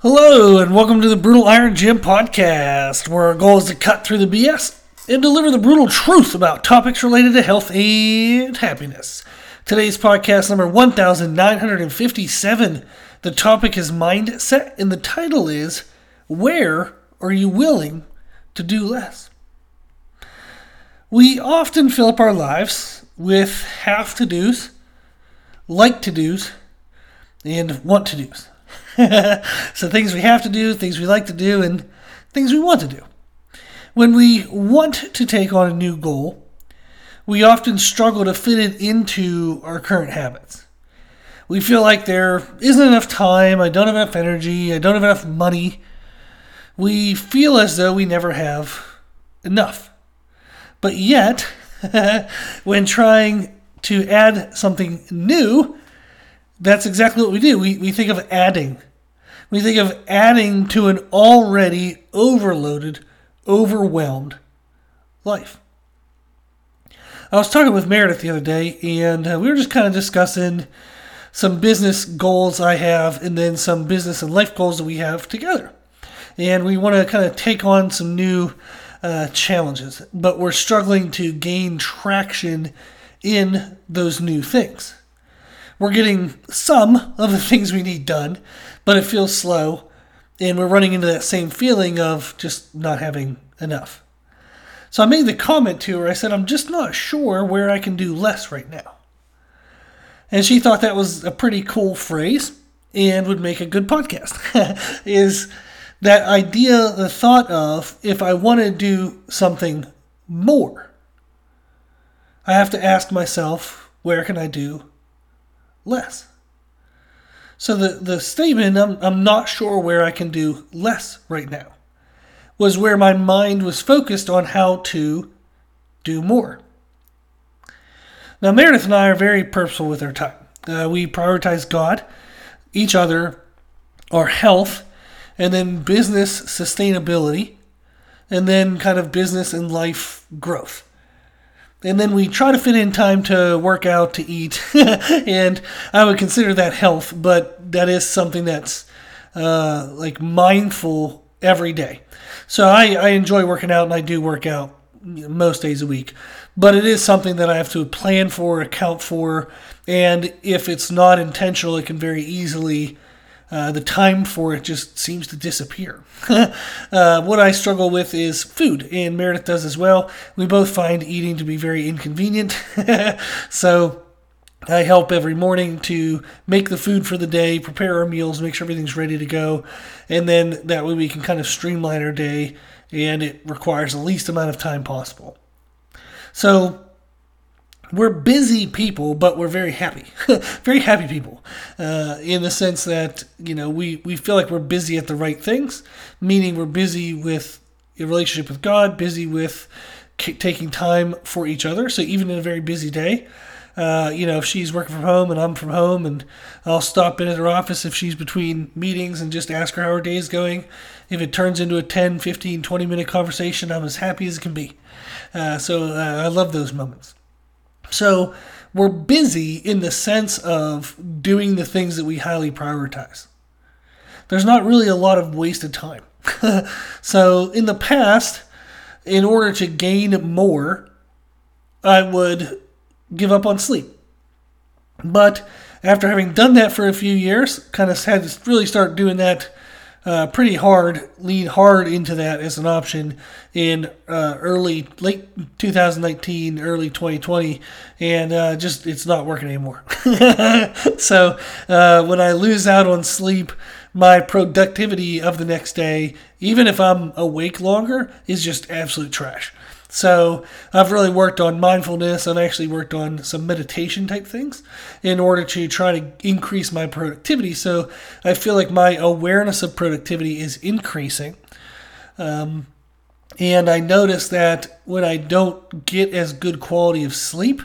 Hello, and welcome to the Brutal Iron Gym podcast, where our goal is to cut through the BS and deliver the brutal truth about topics related to health and happiness. Today's podcast number 1957. The topic is mindset, and the title is Where Are You Willing to Do Less? We often fill up our lives with have to do's, like to do's, and want to do's. so things we have to do, things we like to do, and things we want to do. When we want to take on a new goal, we often struggle to fit it into our current habits. We feel like there isn't enough time, I don't have enough energy, I don't have enough money. We feel as though we never have enough. But yet, when trying to add something new, that's exactly what we do. We, we think of adding. We think of adding to an already overloaded, overwhelmed life. I was talking with Meredith the other day, and uh, we were just kind of discussing some business goals I have, and then some business and life goals that we have together. And we want to kind of take on some new uh, challenges, but we're struggling to gain traction in those new things. We're getting some of the things we need done, but it feels slow, and we're running into that same feeling of just not having enough. So I made the comment to her, I said, I'm just not sure where I can do less right now. And she thought that was a pretty cool phrase and would make a good podcast. is that idea, the thought of if I want to do something more, I have to ask myself, where can I do less? So the, the statement, I'm, I'm not sure where I can do less right now, was where my mind was focused on how to do more. Now, Meredith and I are very purposeful with our time. Uh, we prioritize God, each other, our health, and then business sustainability, and then kind of business and life growth. And then we try to fit in time to work out, to eat, and I would consider that health, but that is something that's uh, like mindful every day. So I, I enjoy working out, and I do work out most days a week, but it is something that I have to plan for, account for, and if it's not intentional, it can very easily uh, the time for it just seems to disappear. uh, what I struggle with is food, and Meredith does as well. We both find eating to be very inconvenient. so I help every morning to make the food for the day, prepare our meals, make sure everything's ready to go, and then that way we can kind of streamline our day, and it requires the least amount of time possible. So we're busy people, but we're very happy, very happy people, uh, in the sense that you know we we feel like we're busy at the right things, meaning we're busy with a relationship with God, busy with c- taking time for each other. So even in a very busy day, uh, you know, if she's working from home and I'm from home, and I'll stop in at her office if she's between meetings and just ask her how her day is going. If it turns into a 10, 15, 20 minute conversation, I'm as happy as it can be. Uh, so uh, I love those moments. So we're busy in the sense of doing the things that we highly prioritize. There's not really a lot of wasted time. so in the past, in order to gain more, I would give up on sleep. But after having done that for a few years, kind of had to really start doing that uh, pretty hard, lean hard into that as an option in uh, early, late 2019, early 2020, and uh, just it's not working anymore. so uh, when I lose out on sleep, my productivity of the next day, even if I'm awake longer, is just absolute trash. So I've really worked on mindfulness. I've actually worked on some meditation type things in order to try to increase my productivity. So I feel like my awareness of productivity is increasing. Um, and I notice that when I don't get as good quality of sleep,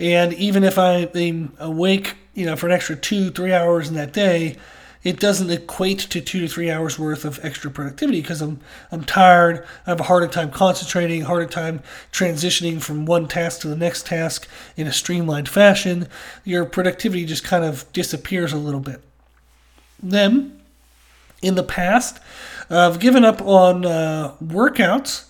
and even if I am awake, you know, for an extra two, three hours in that day, it doesn't equate to two to three hours worth of extra productivity because I'm I'm tired. I have a harder time concentrating, harder time transitioning from one task to the next task in a streamlined fashion. Your productivity just kind of disappears a little bit. Then In the past, I've given up on uh, workouts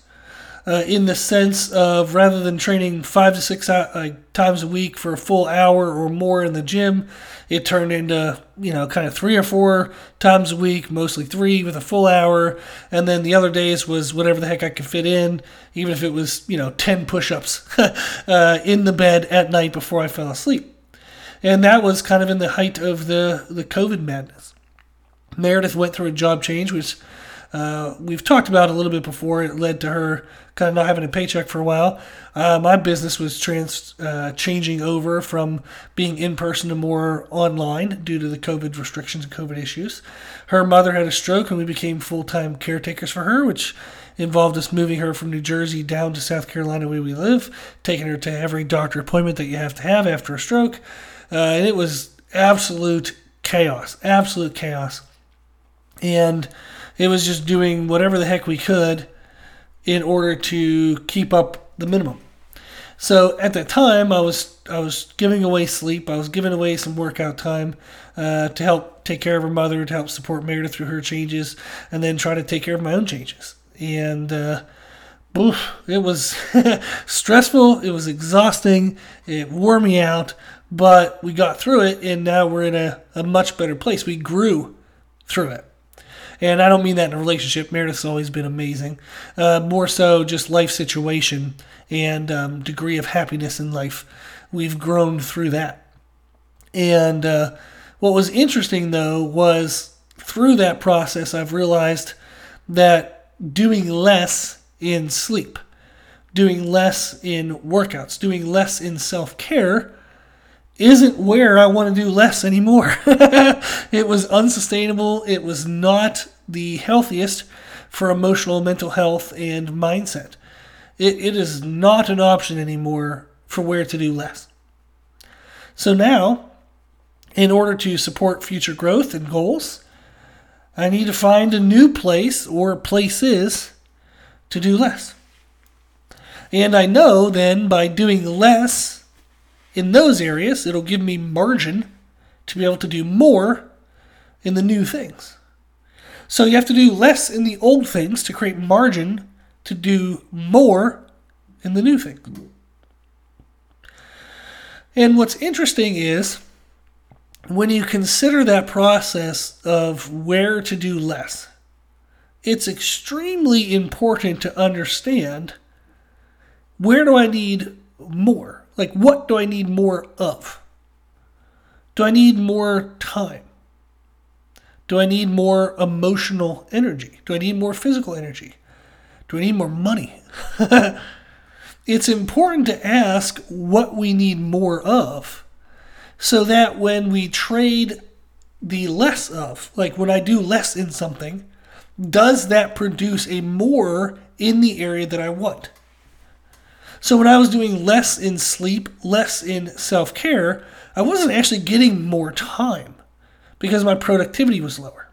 uh, in the sense of rather than training five to six uh, times a week for a full hour or more in the gym, it turned into you know kind of three or four times a week, mostly three with a full hour, and then the other days was whatever the heck I could fit in, even if it was you know ten push-ups uh, in the bed at night before I fell asleep, and that was kind of in the height of the the COVID madness. Meredith went through a job change, which uh, we've talked about a little bit before. It led to her kind of not having a paycheck for a while. Uh, my business was trans uh, changing over from being in person to more online due to the COVID restrictions and COVID issues. Her mother had a stroke, and we became full time caretakers for her, which involved us moving her from New Jersey down to South Carolina where we live, taking her to every doctor appointment that you have to have after a stroke. Uh, and it was absolute chaos, absolute chaos. And it was just doing whatever the heck we could in order to keep up the minimum. So at that time, I was I was giving away sleep. I was giving away some workout time uh, to help take care of her mother, to help support Meredith through her changes, and then try to take care of my own changes. And uh, it was stressful. It was exhausting. It wore me out. But we got through it, and now we're in a, a much better place. We grew through it. And I don't mean that in a relationship. Meredith's always been amazing. Uh, more so, just life situation and um, degree of happiness in life. We've grown through that. And uh, what was interesting, though, was through that process, I've realized that doing less in sleep, doing less in workouts, doing less in self care isn't where I want to do less anymore. it was unsustainable. It was not the healthiest for emotional, mental health, and mindset. It, it is not an option anymore for where to do less. So now, in order to support future growth and goals, I need to find a new place or places to do less. And I know then by doing less in those areas, it'll give me margin to be able to do more in the new things. So you have to do less in the old things to create margin to do more in the new thing. And what's interesting is when you consider that process of where to do less, it's extremely important to understand where do I need more? Like, what do I need more of? Do I need more time? Do I need more emotional energy? Do I need more physical energy? Do I need more money? it's important to ask what we need more of so that when we trade the less of, like when I do less in something, does that produce a more in the area that I want? So when I was doing less in sleep, less in self care, I wasn't actually getting more time because my productivity was lower.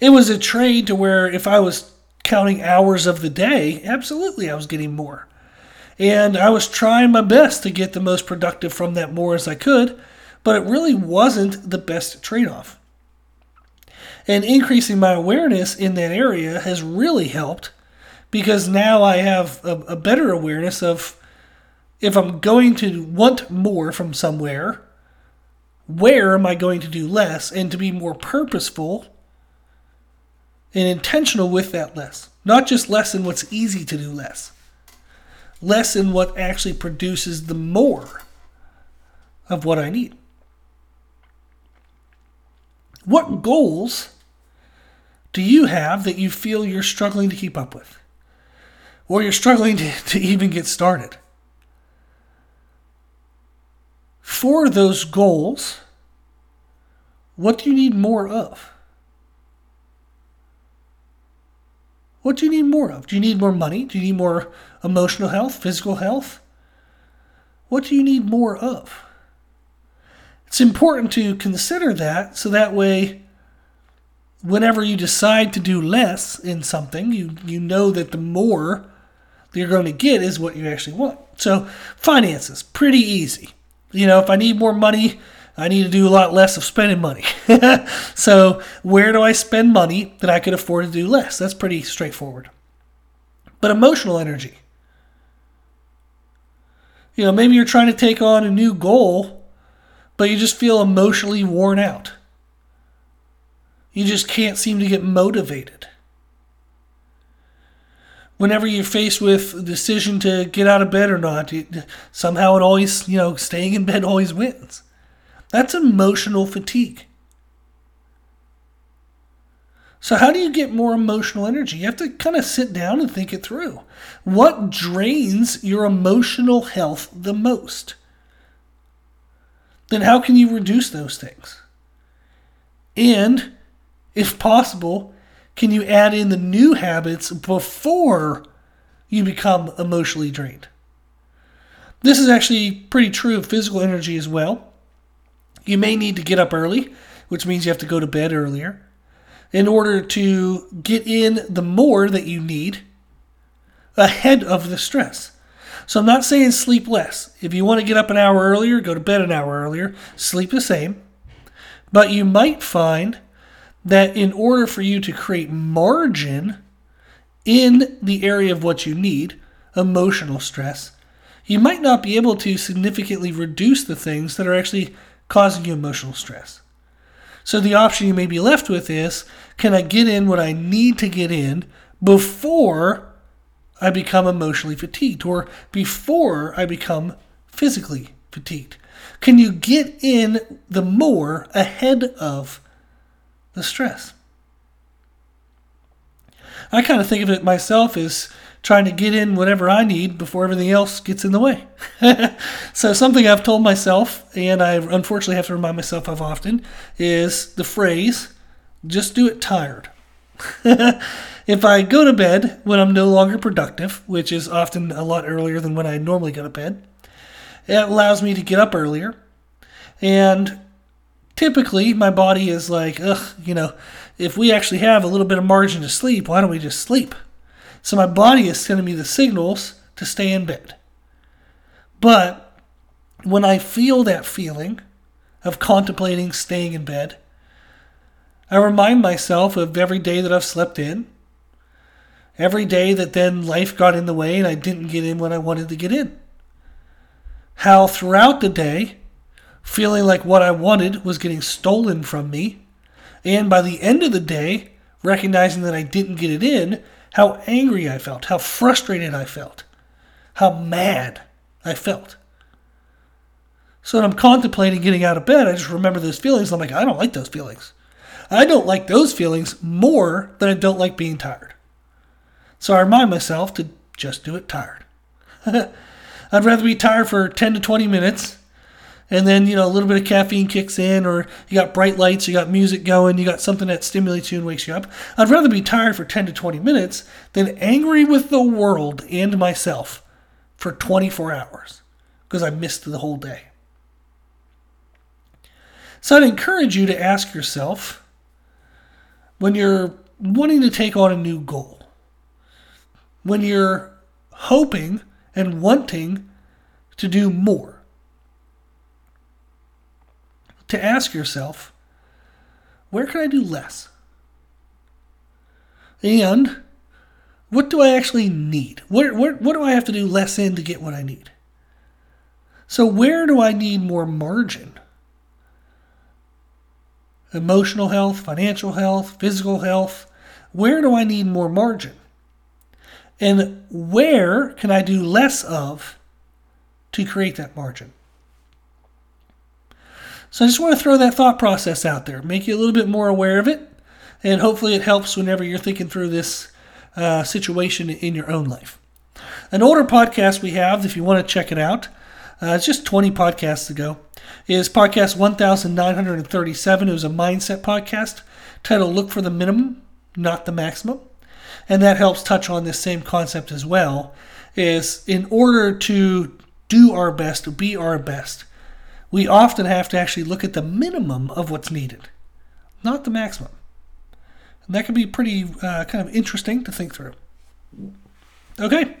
It was a trade to where if I was counting hours of the day, absolutely I was getting more. And I was trying my best to get the most productive from that more as I could, but it really wasn't the best trade off. And increasing my awareness in that area has really helped because now I have a, a better awareness of if I'm going to want more from somewhere, where am I going to do less and to be more purposeful and intentional with that less. Not just less in what's easy to do less, less in what actually produces the more of what I need. What goals do you have that you feel you're struggling to keep up with? Or you're struggling to, to even get started. For those goals, what do you need more of? What do you need more of? Do you need more money? Do you need more emotional health, physical health? What do you need more of? It's important to consider that so that way, whenever you decide to do less in something, you, you know that the more you're going to get is what you actually want. So, finances, pretty easy. You know, if I need more money I need to do a lot less of spending money. so, where do I spend money that I could afford to do less? That's pretty straightforward. But emotional energy. You know, maybe you're trying to take on a new goal, but you just feel emotionally worn out. You just can't seem to get motivated. Whenever you're faced with a decision to get out of bed or not, somehow it always, you know, staying in bed always wins. That's emotional fatigue. So, how do you get more emotional energy? You have to kind of sit down and think it through. What drains your emotional health the most? Then, how can you reduce those things? And, if possible, can you add in the new habits before you become emotionally drained? This is actually pretty true of physical energy as well. You may need to get up early, which means you have to go to bed earlier in order to get in the more that you need ahead of the stress. So I'm not saying sleep less. If you want to get up an hour earlier, go to bed an hour earlier, sleep the same. But you might find that in order for you to create margin in the area of what you need, emotional stress, you might not be able to significantly reduce the things that are actually causing you emotional stress. So the option you may be left with is can I get in what I need to get in before I become emotionally fatigued or before I become physically fatigued? Can you get in the more ahead of the stress? I kind of think of it myself as trying to get in whatever I need before everything else gets in the way. so, something I've told myself, and I unfortunately have to remind myself of often, is the phrase just do it tired. if I go to bed when I'm no longer productive, which is often a lot earlier than when I normally go to bed, it allows me to get up earlier. And typically, my body is like, ugh, you know, if we actually have a little bit of margin to sleep, why don't we just sleep? So my body is sending me the signals to stay in bed. But when I feel that feeling of contemplating staying in bed, I remind myself of every day that I've slept in, every day that then life got in the way and I didn't get in when I wanted to get in. How throughout the day, feeling like what I wanted was getting stolen from me, and by the end of the day, recognizing that I didn't get it in, how angry I felt, how frustrated I felt, how mad I felt. So when I'm contemplating getting out of bed, I just remember those feelings. I'm like, I don't like those feelings. I don't like those feelings more than I don't like being tired. So I remind myself to just do it tired. I'd rather be tired for 10 to 20 minutes and then you know a little bit of caffeine kicks in or you got bright lights you got music going you got something that stimulates you and wakes you up. I'd rather be tired for 10 to 20 minutes than angry with the world and myself for 24 hours because i missed the whole day. So i'd encourage you to ask yourself when you're wanting to take on a new goal when you're hoping and wanting to do more to ask yourself, where can I do less? And what do I actually need? What, what, what do I have to do less in to get what I need? So, where do I need more margin? Emotional health, financial health, physical health. Where do I need more margin? And where can I do less of to create that margin? So I just want to throw that thought process out there, make you a little bit more aware of it, and hopefully it helps whenever you're thinking through this uh, situation in your own life. An older podcast we have, if you want to check it out, uh, it's just 20 podcasts ago, is podcast 1937. It was a mindset podcast titled Look for the Minimum, Not the Maximum. And that helps touch on this same concept as well. Is in order to do our best, to be our best, we often have to actually look at the minimum of what's needed, not the maximum. And that can be pretty uh, kind of interesting to think through. Okay.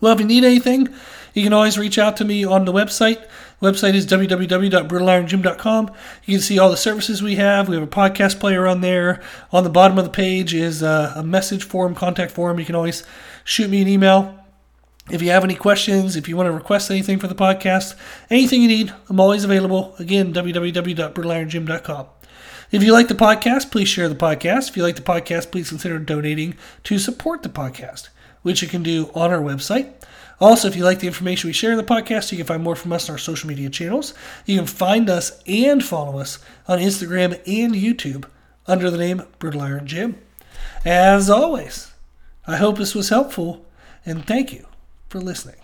Well, if you need anything, You can always reach out to me on the website. The website is www.brutalirongym.com. You can see all the services we have. We have a podcast player on there. On the bottom of the page is a, a message form, contact form. You can always shoot me an email. If you have any questions, if you want to request anything for the podcast, anything you need, I'm always available. Again, www.brutalirongym.com. If you like the podcast, please share the podcast. If you like the podcast, please consider donating to support the podcast, which you can do on our website. Also, if you like the information we share in the podcast, you can find more from us on our social media channels. You can find us and follow us on Instagram and YouTube under the name Brutal Iron Gym. As always, I hope this was helpful, and thank you for listening.